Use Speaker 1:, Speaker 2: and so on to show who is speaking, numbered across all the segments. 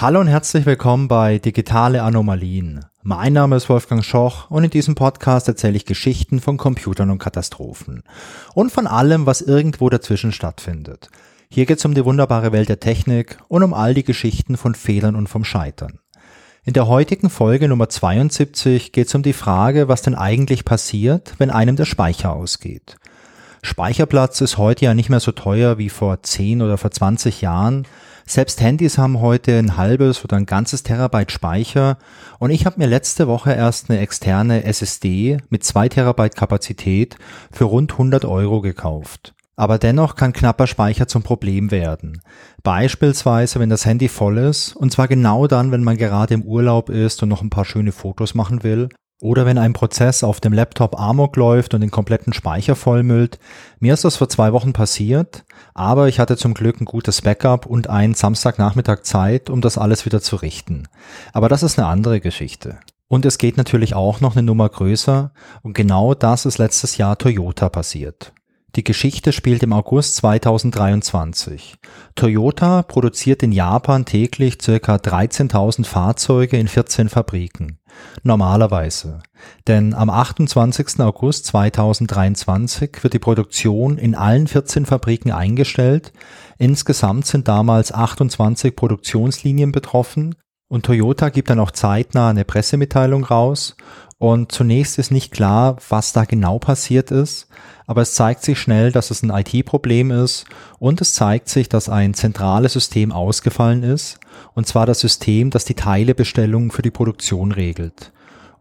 Speaker 1: Hallo und herzlich willkommen bei Digitale Anomalien. Mein Name ist Wolfgang Schoch und in diesem Podcast erzähle ich Geschichten von Computern und Katastrophen und von allem, was irgendwo dazwischen stattfindet. Hier geht es um die wunderbare Welt der Technik und um all die Geschichten von Fehlern und vom Scheitern. In der heutigen Folge Nummer 72 geht es um die Frage, was denn eigentlich passiert, wenn einem der Speicher ausgeht. Speicherplatz ist heute ja nicht mehr so teuer wie vor 10 oder vor 20 Jahren. Selbst Handys haben heute ein halbes oder ein ganzes Terabyte Speicher und ich habe mir letzte Woche erst eine externe SSD mit zwei Terabyte Kapazität für rund 100 Euro gekauft. Aber dennoch kann knapper Speicher zum Problem werden. Beispielsweise, wenn das Handy voll ist, und zwar genau dann, wenn man gerade im Urlaub ist und noch ein paar schöne Fotos machen will, oder wenn ein Prozess auf dem Laptop Amok läuft und den kompletten Speicher vollmüllt. Mir ist das vor zwei Wochen passiert, aber ich hatte zum Glück ein gutes Backup und einen Samstagnachmittag Zeit, um das alles wieder zu richten. Aber das ist eine andere Geschichte. Und es geht natürlich auch noch eine Nummer größer und genau das ist letztes Jahr Toyota passiert. Die Geschichte spielt im August 2023. Toyota produziert in Japan täglich circa 13.000 Fahrzeuge in 14 Fabriken. Normalerweise. Denn am 28. August 2023 wird die Produktion in allen 14 Fabriken eingestellt. Insgesamt sind damals 28 Produktionslinien betroffen. Und Toyota gibt dann auch zeitnah eine Pressemitteilung raus. Und zunächst ist nicht klar, was da genau passiert ist aber es zeigt sich schnell, dass es ein IT-Problem ist und es zeigt sich, dass ein zentrales System ausgefallen ist, und zwar das System, das die Teilebestellung für die Produktion regelt.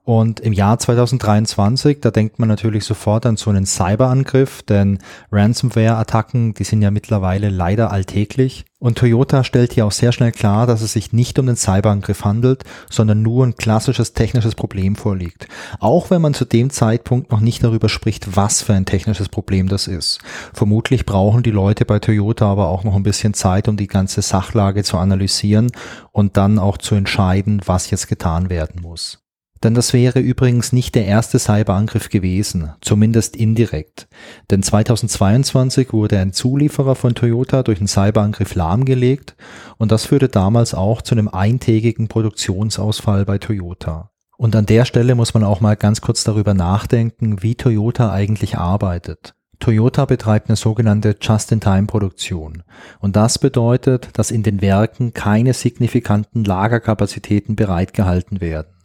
Speaker 1: Und im Jahr 2023, da denkt man natürlich sofort an so einen Cyberangriff, denn Ransomware-Attacken, die sind ja mittlerweile leider alltäglich. Und Toyota stellt hier auch sehr schnell klar, dass es sich nicht um einen Cyberangriff handelt, sondern nur ein klassisches technisches Problem vorliegt. Auch wenn man zu dem Zeitpunkt noch nicht darüber spricht, was für ein technisches Problem das ist. Vermutlich brauchen die Leute bei Toyota aber auch noch ein bisschen Zeit, um die ganze Sachlage zu analysieren und dann auch zu entscheiden, was jetzt getan werden muss. Denn das wäre übrigens nicht der erste Cyberangriff gewesen, zumindest indirekt. Denn 2022 wurde ein Zulieferer von Toyota durch einen Cyberangriff lahmgelegt und das führte damals auch zu einem eintägigen Produktionsausfall bei Toyota. Und an der Stelle muss man auch mal ganz kurz darüber nachdenken, wie Toyota eigentlich arbeitet. Toyota betreibt eine sogenannte Just-in-Time-Produktion. Und das bedeutet, dass in den Werken keine signifikanten Lagerkapazitäten bereitgehalten werden.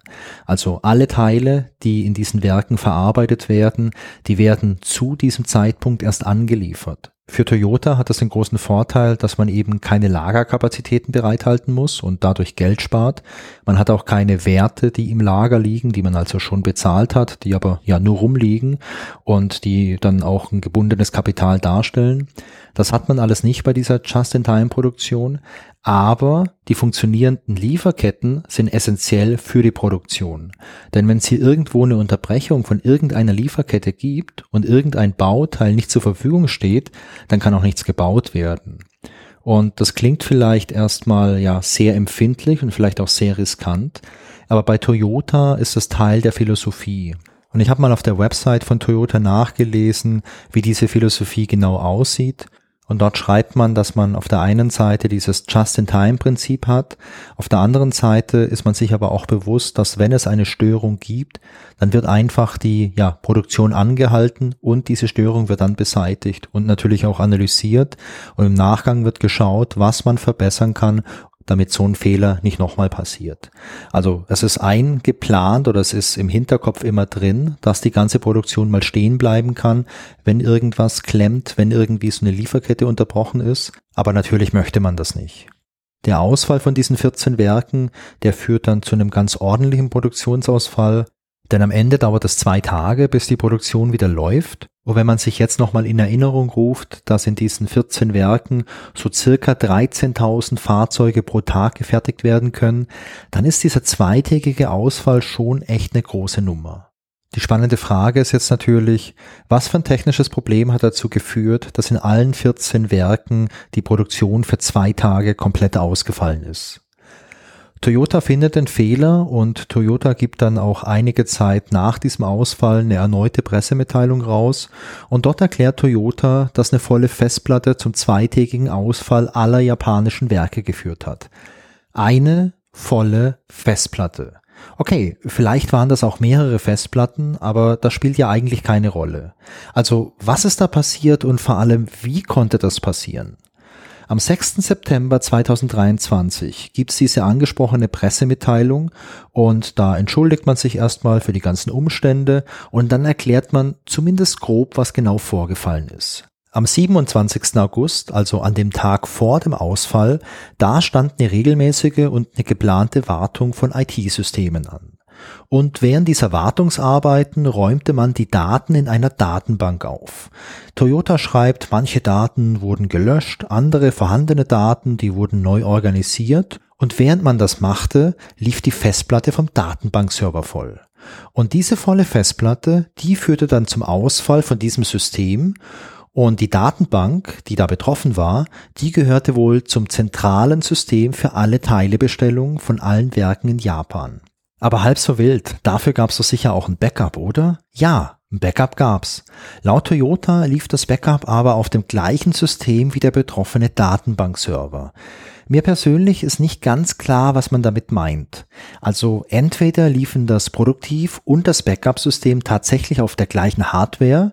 Speaker 1: Also alle Teile, die in diesen Werken verarbeitet werden, die werden zu diesem Zeitpunkt erst angeliefert. Für Toyota hat das den großen Vorteil, dass man eben keine Lagerkapazitäten bereithalten muss und dadurch Geld spart. Man hat auch keine Werte, die im Lager liegen, die man also schon bezahlt hat, die aber ja nur rumliegen und die dann auch ein gebundenes Kapital darstellen. Das hat man alles nicht bei dieser Just-in-Time-Produktion, aber die funktionierenden Lieferketten sind essentiell für die Produktion. Denn wenn es hier irgendwo eine Unterbrechung von irgendeiner Lieferkette gibt und irgendein Bauteil nicht zur Verfügung steht, dann kann auch nichts gebaut werden. Und das klingt vielleicht erstmal ja sehr empfindlich und vielleicht auch sehr riskant, aber bei Toyota ist es Teil der Philosophie. Und ich habe mal auf der Website von Toyota nachgelesen, wie diese Philosophie genau aussieht. Und dort schreibt man, dass man auf der einen Seite dieses Just-in-Time-Prinzip hat, auf der anderen Seite ist man sich aber auch bewusst, dass wenn es eine Störung gibt, dann wird einfach die ja, Produktion angehalten und diese Störung wird dann beseitigt und natürlich auch analysiert. Und im Nachgang wird geschaut, was man verbessern kann, damit so ein Fehler nicht nochmal passiert. Also es ist eingeplant oder es ist im Hinterkopf immer drin, dass die ganze Produktion mal stehen bleiben kann, wenn irgendwas klemmt, wenn irgendwie so eine Lieferkette unterbrochen ist. Aber natürlich möchte man das nicht. Der Ausfall von diesen 14 Werken, der führt dann zu einem ganz ordentlichen Produktionsausfall, denn am Ende dauert es zwei Tage, bis die Produktion wieder läuft und wenn man sich jetzt nochmal in Erinnerung ruft, dass in diesen 14 Werken so circa 13.000 Fahrzeuge pro Tag gefertigt werden können, dann ist dieser zweitägige Ausfall schon echt eine große Nummer. Die spannende Frage ist jetzt natürlich, was für ein technisches Problem hat dazu geführt, dass in allen 14 Werken die Produktion für zwei Tage komplett ausgefallen ist? Toyota findet den Fehler und Toyota gibt dann auch einige Zeit nach diesem Ausfall eine erneute Pressemitteilung raus und dort erklärt Toyota, dass eine volle Festplatte zum zweitägigen Ausfall aller japanischen Werke geführt hat. Eine volle Festplatte. Okay, vielleicht waren das auch mehrere Festplatten, aber das spielt ja eigentlich keine Rolle. Also was ist da passiert und vor allem, wie konnte das passieren? Am 6. September 2023 gibt es diese angesprochene Pressemitteilung und da entschuldigt man sich erstmal für die ganzen Umstände und dann erklärt man zumindest grob, was genau vorgefallen ist. Am 27. August, also an dem Tag vor dem Ausfall, da stand eine regelmäßige und eine geplante Wartung von IT-Systemen an. Und während dieser Wartungsarbeiten räumte man die Daten in einer Datenbank auf. Toyota schreibt, manche Daten wurden gelöscht, andere vorhandene Daten, die wurden neu organisiert und während man das machte, lief die Festplatte vom Datenbankserver voll. Und diese volle Festplatte, die führte dann zum Ausfall von diesem System und die Datenbank, die da betroffen war, die gehörte wohl zum zentralen System für alle Teilebestellungen von allen Werken in Japan. Aber halb so wild, dafür gab's doch sicher auch ein Backup, oder? Ja, ein Backup gab's. Laut Toyota lief das Backup aber auf dem gleichen System wie der betroffene Datenbankserver. Mir persönlich ist nicht ganz klar, was man damit meint. Also entweder liefen das Produktiv- und das Backup-System tatsächlich auf der gleichen Hardware,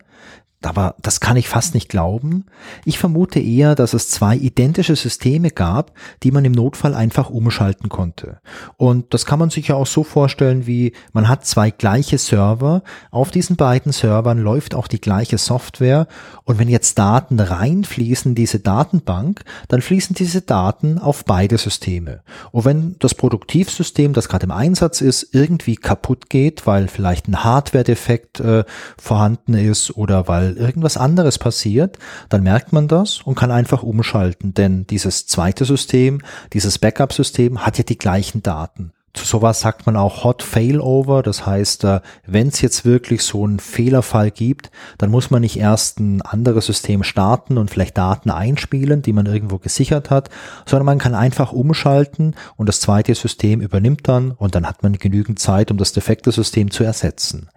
Speaker 1: aber das kann ich fast nicht glauben. Ich vermute eher, dass es zwei identische Systeme gab, die man im Notfall einfach umschalten konnte. Und das kann man sich ja auch so vorstellen, wie man hat zwei gleiche Server. Auf diesen beiden Servern läuft auch die gleiche Software. Und wenn jetzt Daten reinfließen in diese Datenbank, dann fließen diese Daten auf beide Systeme. Und wenn das Produktivsystem, das gerade im Einsatz ist, irgendwie kaputt geht, weil vielleicht ein Hardware-Defekt äh, vorhanden ist oder weil weil irgendwas anderes passiert, dann merkt man das und kann einfach umschalten, denn dieses zweite System, dieses Backup-System hat ja die gleichen Daten. Sowas sagt man auch Hot Failover. Das heißt, äh, wenn es jetzt wirklich so einen Fehlerfall gibt, dann muss man nicht erst ein anderes System starten und vielleicht Daten einspielen, die man irgendwo gesichert hat, sondern man kann einfach umschalten und das zweite System übernimmt dann und dann hat man genügend Zeit, um das defekte System zu ersetzen.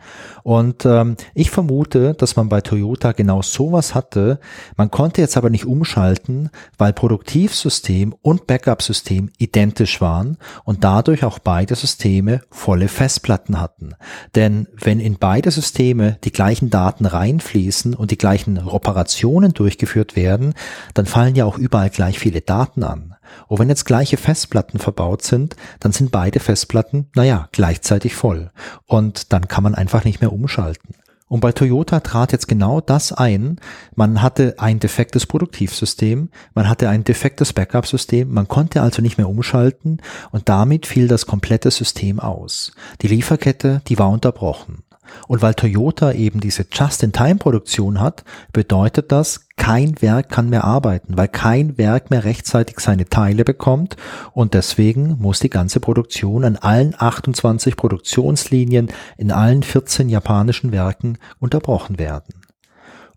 Speaker 1: Und ähm, ich vermute, dass man bei Toyota genau sowas hatte. Man konnte jetzt aber nicht umschalten, weil Produktivsystem und Backup-System identisch waren und dadurch auch beide Systeme volle Festplatten hatten. Denn wenn in beide Systeme die gleichen Daten reinfließen und die gleichen Operationen durchgeführt werden, dann fallen ja auch überall gleich viele Daten an. Und wenn jetzt gleiche Festplatten verbaut sind, dann sind beide Festplatten, naja, gleichzeitig voll. Und dann kann man einfach nicht mehr umschalten. Und bei Toyota trat jetzt genau das ein. Man hatte ein defektes Produktivsystem, man hatte ein defektes Backup-System, man konnte also nicht mehr umschalten und damit fiel das komplette System aus. Die Lieferkette, die war unterbrochen. Und weil Toyota eben diese Just-in-Time-Produktion hat, bedeutet das, kein Werk kann mehr arbeiten, weil kein Werk mehr rechtzeitig seine Teile bekommt und deswegen muss die ganze Produktion an allen 28 Produktionslinien in allen 14 japanischen Werken unterbrochen werden.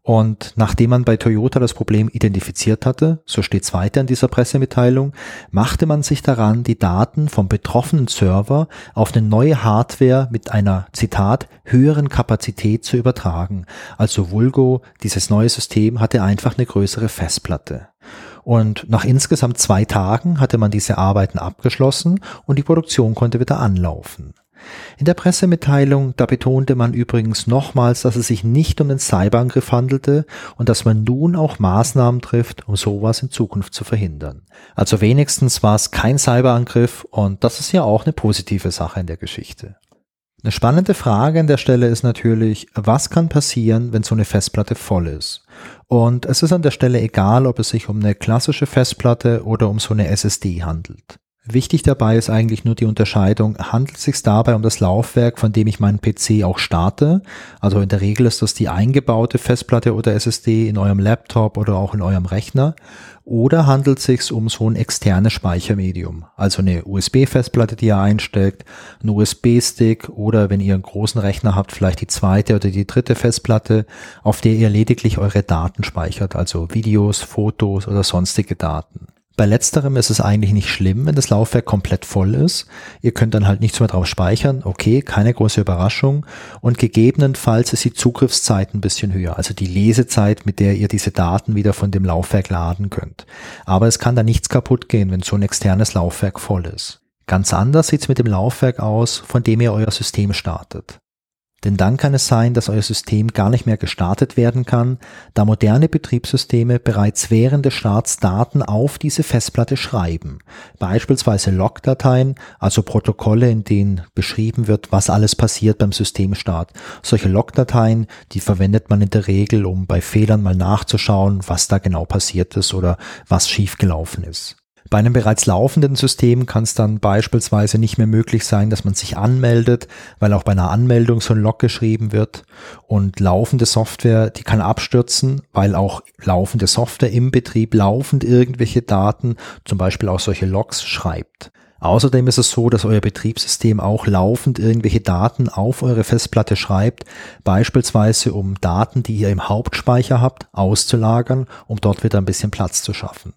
Speaker 1: Und nachdem man bei Toyota das Problem identifiziert hatte, so steht es weiter in dieser Pressemitteilung, machte man sich daran, die Daten vom betroffenen Server auf eine neue Hardware mit einer, Zitat, höheren Kapazität zu übertragen. Also Vulgo, dieses neue System, hatte einfach eine größere Festplatte. Und nach insgesamt zwei Tagen hatte man diese Arbeiten abgeschlossen und die Produktion konnte wieder anlaufen. In der Pressemitteilung, da betonte man übrigens nochmals, dass es sich nicht um den Cyberangriff handelte und dass man nun auch Maßnahmen trifft, um sowas in Zukunft zu verhindern. Also wenigstens war es kein Cyberangriff und das ist ja auch eine positive Sache in der Geschichte. Eine spannende Frage an der Stelle ist natürlich, was kann passieren, wenn so eine Festplatte voll ist? Und es ist an der Stelle egal, ob es sich um eine klassische Festplatte oder um so eine SSD handelt. Wichtig dabei ist eigentlich nur die Unterscheidung, handelt es sich dabei um das Laufwerk, von dem ich meinen PC auch starte? Also in der Regel ist das die eingebaute Festplatte oder SSD in eurem Laptop oder auch in eurem Rechner. Oder handelt es sich um so ein externes Speichermedium, also eine USB-Festplatte, die ihr einsteckt, ein USB-Stick oder wenn ihr einen großen Rechner habt, vielleicht die zweite oder die dritte Festplatte, auf der ihr lediglich eure Daten speichert, also Videos, Fotos oder sonstige Daten. Bei letzterem ist es eigentlich nicht schlimm, wenn das Laufwerk komplett voll ist. Ihr könnt dann halt nichts mehr drauf speichern. Okay, keine große Überraschung. Und gegebenenfalls ist die Zugriffszeit ein bisschen höher. Also die Lesezeit, mit der ihr diese Daten wieder von dem Laufwerk laden könnt. Aber es kann da nichts kaputt gehen, wenn so ein externes Laufwerk voll ist. Ganz anders sieht's mit dem Laufwerk aus, von dem ihr euer System startet. Denn dann kann es sein, dass euer System gar nicht mehr gestartet werden kann, da moderne Betriebssysteme bereits während des Starts Daten auf diese Festplatte schreiben. Beispielsweise Logdateien, also Protokolle, in denen beschrieben wird, was alles passiert beim Systemstart. Solche Logdateien, die verwendet man in der Regel, um bei Fehlern mal nachzuschauen, was da genau passiert ist oder was schiefgelaufen ist. Bei einem bereits laufenden System kann es dann beispielsweise nicht mehr möglich sein, dass man sich anmeldet, weil auch bei einer Anmeldung so ein Log geschrieben wird. Und laufende Software, die kann abstürzen, weil auch laufende Software im Betrieb laufend irgendwelche Daten, zum Beispiel auch solche Logs schreibt. Außerdem ist es so, dass euer Betriebssystem auch laufend irgendwelche Daten auf eure Festplatte schreibt, beispielsweise um Daten, die ihr im Hauptspeicher habt, auszulagern, um dort wieder ein bisschen Platz zu schaffen.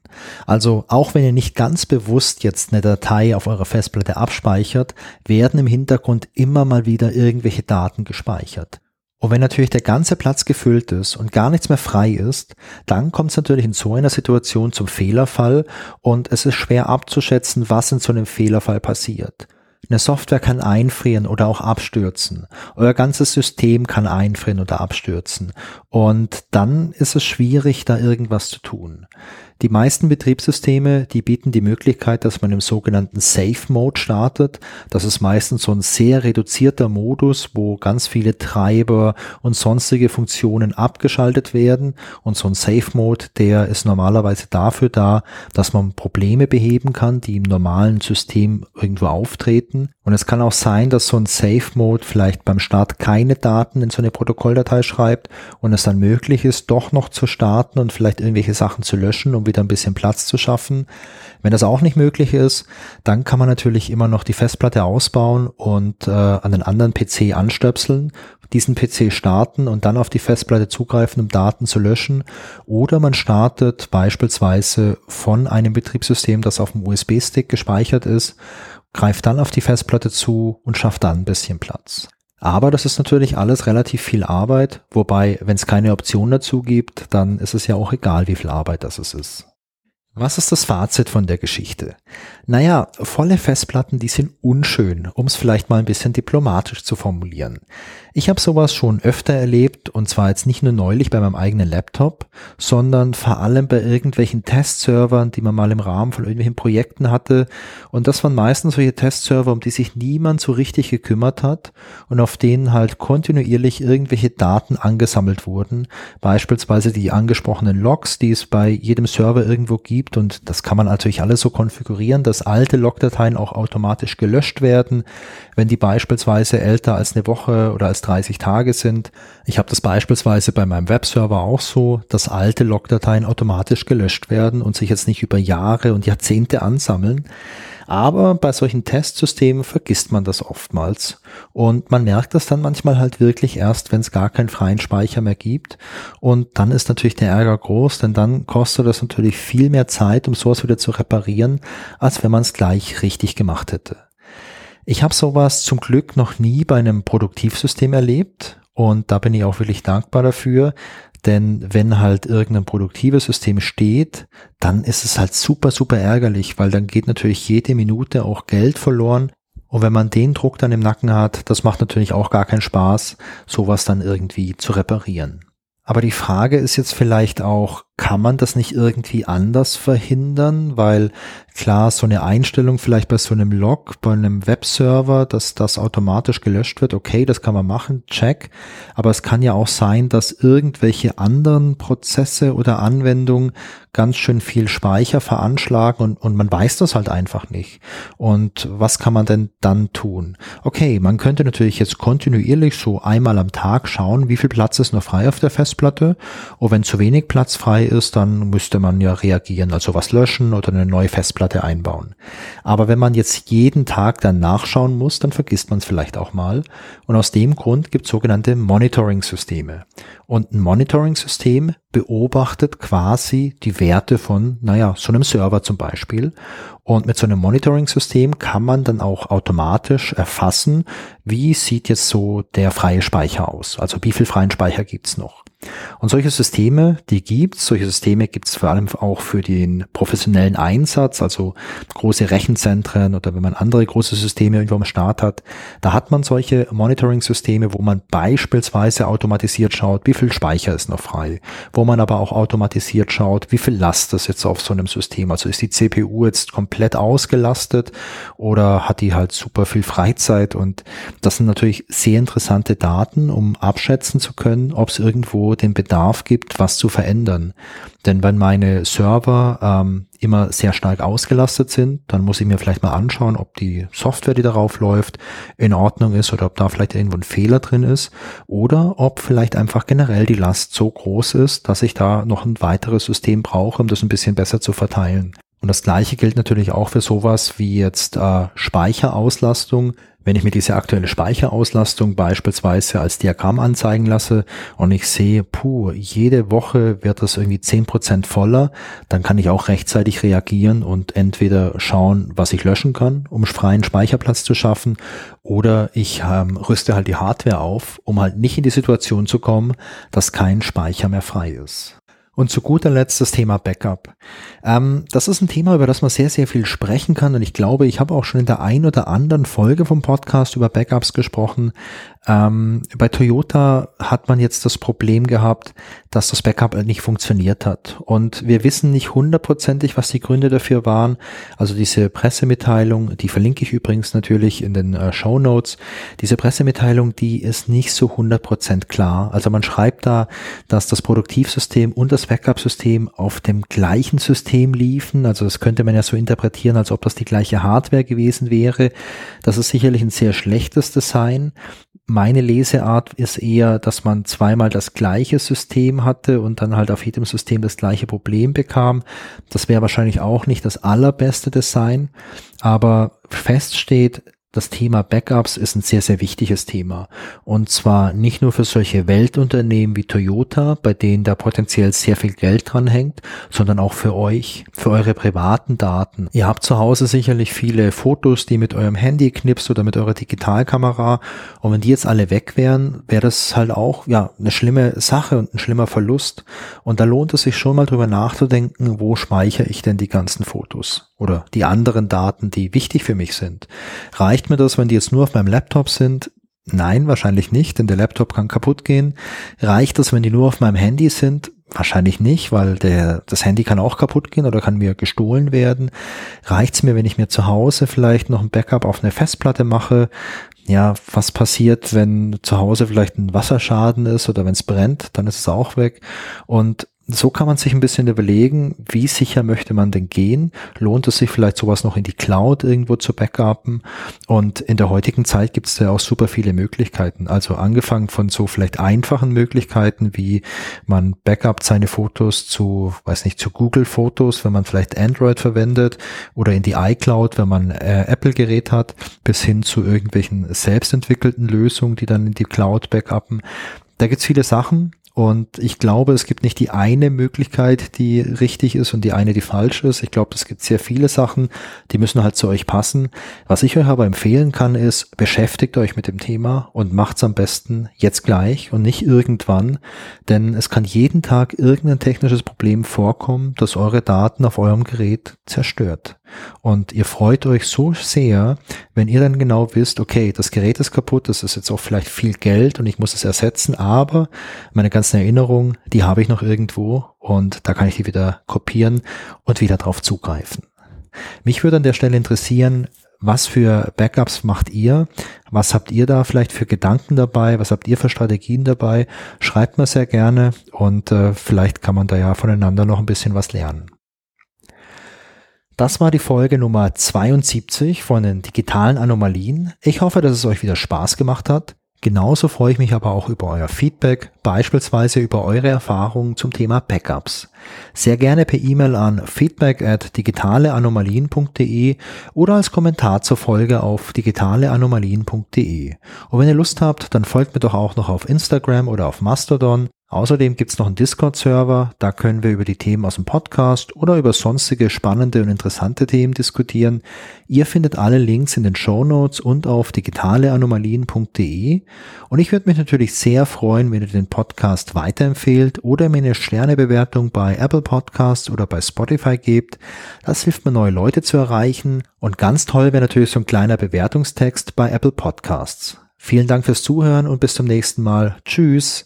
Speaker 1: Also auch wenn ihr nicht ganz bewusst jetzt eine Datei auf eurer Festplatte abspeichert, werden im Hintergrund immer mal wieder irgendwelche Daten gespeichert. Und wenn natürlich der ganze Platz gefüllt ist und gar nichts mehr frei ist, dann kommt es natürlich in so einer Situation zum Fehlerfall und es ist schwer abzuschätzen, was in so einem Fehlerfall passiert. Eine Software kann einfrieren oder auch abstürzen. Euer ganzes System kann einfrieren oder abstürzen. Und dann ist es schwierig, da irgendwas zu tun. Die meisten Betriebssysteme, die bieten die Möglichkeit, dass man im sogenannten Safe Mode startet. Das ist meistens so ein sehr reduzierter Modus, wo ganz viele Treiber und sonstige Funktionen abgeschaltet werden. Und so ein Safe Mode, der ist normalerweise dafür da, dass man Probleme beheben kann, die im normalen System irgendwo auftreten. Und es kann auch sein, dass so ein Safe Mode vielleicht beim Start keine Daten in so eine Protokolldatei schreibt und es dann möglich ist, doch noch zu starten und vielleicht irgendwelche Sachen zu löschen, um wieder ein bisschen Platz zu schaffen. Wenn das auch nicht möglich ist, dann kann man natürlich immer noch die Festplatte ausbauen und äh, an den anderen PC anstöpseln, diesen PC starten und dann auf die Festplatte zugreifen, um Daten zu löschen. Oder man startet beispielsweise von einem Betriebssystem, das auf dem USB-Stick gespeichert ist, greift dann auf die Festplatte zu und schafft dann ein bisschen Platz. Aber das ist natürlich alles relativ viel Arbeit, wobei, wenn es keine Option dazu gibt, dann ist es ja auch egal, wie viel Arbeit das es ist. Was ist das Fazit von der Geschichte? Naja, volle Festplatten, die sind unschön, um es vielleicht mal ein bisschen diplomatisch zu formulieren. Ich habe sowas schon öfter erlebt und zwar jetzt nicht nur neulich bei meinem eigenen Laptop, sondern vor allem bei irgendwelchen Testservern, die man mal im Rahmen von irgendwelchen Projekten hatte. Und das waren meistens solche Testserver, um die sich niemand so richtig gekümmert hat und auf denen halt kontinuierlich irgendwelche Daten angesammelt wurden. Beispielsweise die angesprochenen Logs, die es bei jedem Server irgendwo gibt. Und das kann man natürlich alles so konfigurieren, dass alte Logdateien auch automatisch gelöscht werden, wenn die beispielsweise älter als eine Woche oder als 30 Tage sind. Ich habe das beispielsweise bei meinem Webserver auch so, dass alte Logdateien automatisch gelöscht werden und sich jetzt nicht über Jahre und Jahrzehnte ansammeln. Aber bei solchen Testsystemen vergisst man das oftmals. Und man merkt das dann manchmal halt wirklich erst, wenn es gar keinen freien Speicher mehr gibt. Und dann ist natürlich der Ärger groß, denn dann kostet das natürlich viel mehr Zeit, um sowas wieder zu reparieren, als wenn man es gleich richtig gemacht hätte. Ich habe sowas zum Glück noch nie bei einem Produktivsystem erlebt und da bin ich auch wirklich dankbar dafür, denn wenn halt irgendein produktives System steht, dann ist es halt super, super ärgerlich, weil dann geht natürlich jede Minute auch Geld verloren. Und wenn man den Druck dann im Nacken hat, das macht natürlich auch gar keinen Spaß, sowas dann irgendwie zu reparieren. Aber die Frage ist jetzt vielleicht auch, kann man das nicht irgendwie anders verhindern? Weil klar, so eine Einstellung vielleicht bei so einem Log, bei einem Webserver, dass das automatisch gelöscht wird, okay, das kann man machen, check. Aber es kann ja auch sein, dass irgendwelche anderen Prozesse oder Anwendungen ganz schön viel Speicher veranschlagen und, und man weiß das halt einfach nicht. Und was kann man denn dann tun? Okay, man könnte natürlich jetzt kontinuierlich so einmal am Tag schauen, wie viel Platz ist noch frei auf der Festplatte. Und wenn zu wenig Platz frei ist, dann müsste man ja reagieren, also was löschen oder eine neue Festplatte einbauen. Aber wenn man jetzt jeden Tag dann nachschauen muss, dann vergisst man es vielleicht auch mal. Und aus dem Grund gibt es sogenannte Monitoring-Systeme. Und ein Monitoring-System beobachtet quasi die Werte von, naja, so einem Server zum Beispiel. Und mit so einem Monitoring-System kann man dann auch automatisch erfassen, wie sieht jetzt so der freie Speicher aus? Also wie viel freien Speicher gibt's noch? Und solche Systeme, die gibt's. Solche Systeme gibt's vor allem auch für den professionellen Einsatz, also große Rechenzentren oder wenn man andere große Systeme irgendwo am Start hat. Da hat man solche Monitoring-Systeme, wo man beispielsweise automatisiert schaut, wie viel Speicher ist noch frei, wo man aber auch automatisiert schaut, wie viel Last ist jetzt auf so einem System. Also ist die CPU jetzt komplett ausgelastet oder hat die halt super viel Freizeit und das sind natürlich sehr interessante Daten, um abschätzen zu können, ob es irgendwo den Bedarf gibt, was zu verändern. Denn wenn meine Server ähm, immer sehr stark ausgelastet sind, dann muss ich mir vielleicht mal anschauen, ob die Software, die darauf läuft, in Ordnung ist oder ob da vielleicht irgendwo ein Fehler drin ist oder ob vielleicht einfach generell die Last so groß ist, dass ich da noch ein weiteres System brauche, um das ein bisschen besser zu verteilen. Und das gleiche gilt natürlich auch für sowas wie jetzt äh, Speicherauslastung. Wenn ich mir diese aktuelle Speicherauslastung beispielsweise als Diagramm anzeigen lasse und ich sehe, puh, jede Woche wird das irgendwie zehn Prozent voller, dann kann ich auch rechtzeitig reagieren und entweder schauen, was ich löschen kann, um freien Speicherplatz zu schaffen, oder ich ähm, rüste halt die Hardware auf, um halt nicht in die Situation zu kommen, dass kein Speicher mehr frei ist. Und zu guter Letzt das Thema Backup. Ähm, das ist ein Thema, über das man sehr, sehr viel sprechen kann. Und ich glaube, ich habe auch schon in der ein oder anderen Folge vom Podcast über Backups gesprochen. Ähm, bei Toyota hat man jetzt das Problem gehabt, dass das Backup nicht funktioniert hat. Und wir wissen nicht hundertprozentig, was die Gründe dafür waren. Also diese Pressemitteilung, die verlinke ich übrigens natürlich in den äh, Show Notes. Diese Pressemitteilung, die ist nicht so hundertprozent klar. Also man schreibt da, dass das Produktivsystem und das Backup-System auf dem gleichen System liefen. Also das könnte man ja so interpretieren, als ob das die gleiche Hardware gewesen wäre. Das ist sicherlich ein sehr schlechtes Design. Meine Leseart ist eher, dass man zweimal das gleiche System hatte und dann halt auf jedem System das gleiche Problem bekam. Das wäre wahrscheinlich auch nicht das allerbeste Design, aber fest steht, das Thema Backups ist ein sehr, sehr wichtiges Thema. Und zwar nicht nur für solche Weltunternehmen wie Toyota, bei denen da potenziell sehr viel Geld dran hängt, sondern auch für euch, für eure privaten Daten. Ihr habt zu Hause sicherlich viele Fotos, die mit eurem Handy knipst oder mit eurer Digitalkamera. Und wenn die jetzt alle weg wären, wäre das halt auch, ja, eine schlimme Sache und ein schlimmer Verlust. Und da lohnt es sich schon mal drüber nachzudenken, wo speichere ich denn die ganzen Fotos oder die anderen Daten, die wichtig für mich sind. Reicht mir das, wenn die jetzt nur auf meinem Laptop sind? Nein, wahrscheinlich nicht, denn der Laptop kann kaputt gehen. Reicht das, wenn die nur auf meinem Handy sind? Wahrscheinlich nicht, weil der, das Handy kann auch kaputt gehen oder kann mir gestohlen werden. Reicht's mir, wenn ich mir zu Hause vielleicht noch ein Backup auf eine Festplatte mache? Ja, was passiert, wenn zu Hause vielleicht ein Wasserschaden ist oder wenn es brennt, dann ist es auch weg. Und so kann man sich ein bisschen überlegen, wie sicher möchte man denn gehen? Lohnt es sich vielleicht sowas noch in die Cloud irgendwo zu backuppen? Und in der heutigen Zeit gibt es ja auch super viele Möglichkeiten. Also angefangen von so vielleicht einfachen Möglichkeiten, wie man backupt seine Fotos zu, weiß nicht, zu Google Fotos, wenn man vielleicht Android verwendet oder in die iCloud, wenn man äh, Apple-Gerät hat, bis hin zu irgendwelchen selbstentwickelten Lösungen, die dann in die Cloud backuppen. Da gibt's viele Sachen, und ich glaube, es gibt nicht die eine Möglichkeit, die richtig ist und die eine, die falsch ist. Ich glaube, es gibt sehr viele Sachen, die müssen halt zu euch passen. Was ich euch aber empfehlen kann, ist, beschäftigt euch mit dem Thema und macht's am besten jetzt gleich und nicht irgendwann, denn es kann jeden Tag irgendein technisches Problem vorkommen, das eure Daten auf eurem Gerät zerstört. Und ihr freut euch so sehr, wenn ihr dann genau wisst, okay, das Gerät ist kaputt, das ist jetzt auch vielleicht viel Geld und ich muss es ersetzen, aber meine ganzen Erinnerungen, die habe ich noch irgendwo und da kann ich die wieder kopieren und wieder drauf zugreifen. Mich würde an der Stelle interessieren, was für Backups macht ihr? Was habt ihr da vielleicht für Gedanken dabei? Was habt ihr für Strategien dabei? Schreibt mir sehr gerne und äh, vielleicht kann man da ja voneinander noch ein bisschen was lernen. Das war die Folge Nummer 72 von den digitalen Anomalien. Ich hoffe, dass es euch wieder Spaß gemacht hat. Genauso freue ich mich aber auch über euer Feedback, beispielsweise über eure Erfahrungen zum Thema Backups. Sehr gerne per E-Mail an feedback at digitaleanomalien.de oder als Kommentar zur Folge auf digitaleanomalien.de. Und wenn ihr Lust habt, dann folgt mir doch auch noch auf Instagram oder auf Mastodon. Außerdem gibt's noch einen Discord-Server, da können wir über die Themen aus dem Podcast oder über sonstige spannende und interessante Themen diskutieren. Ihr findet alle Links in den Show Notes und auf digitaleanomalien.de. Und ich würde mich natürlich sehr freuen, wenn ihr den Podcast weiterempfehlt oder mir eine Sternebewertung bei Apple Podcasts oder bei Spotify gebt. Das hilft mir, neue Leute zu erreichen. Und ganz toll wäre natürlich so ein kleiner Bewertungstext bei Apple Podcasts. Vielen Dank fürs Zuhören und bis zum nächsten Mal. Tschüss.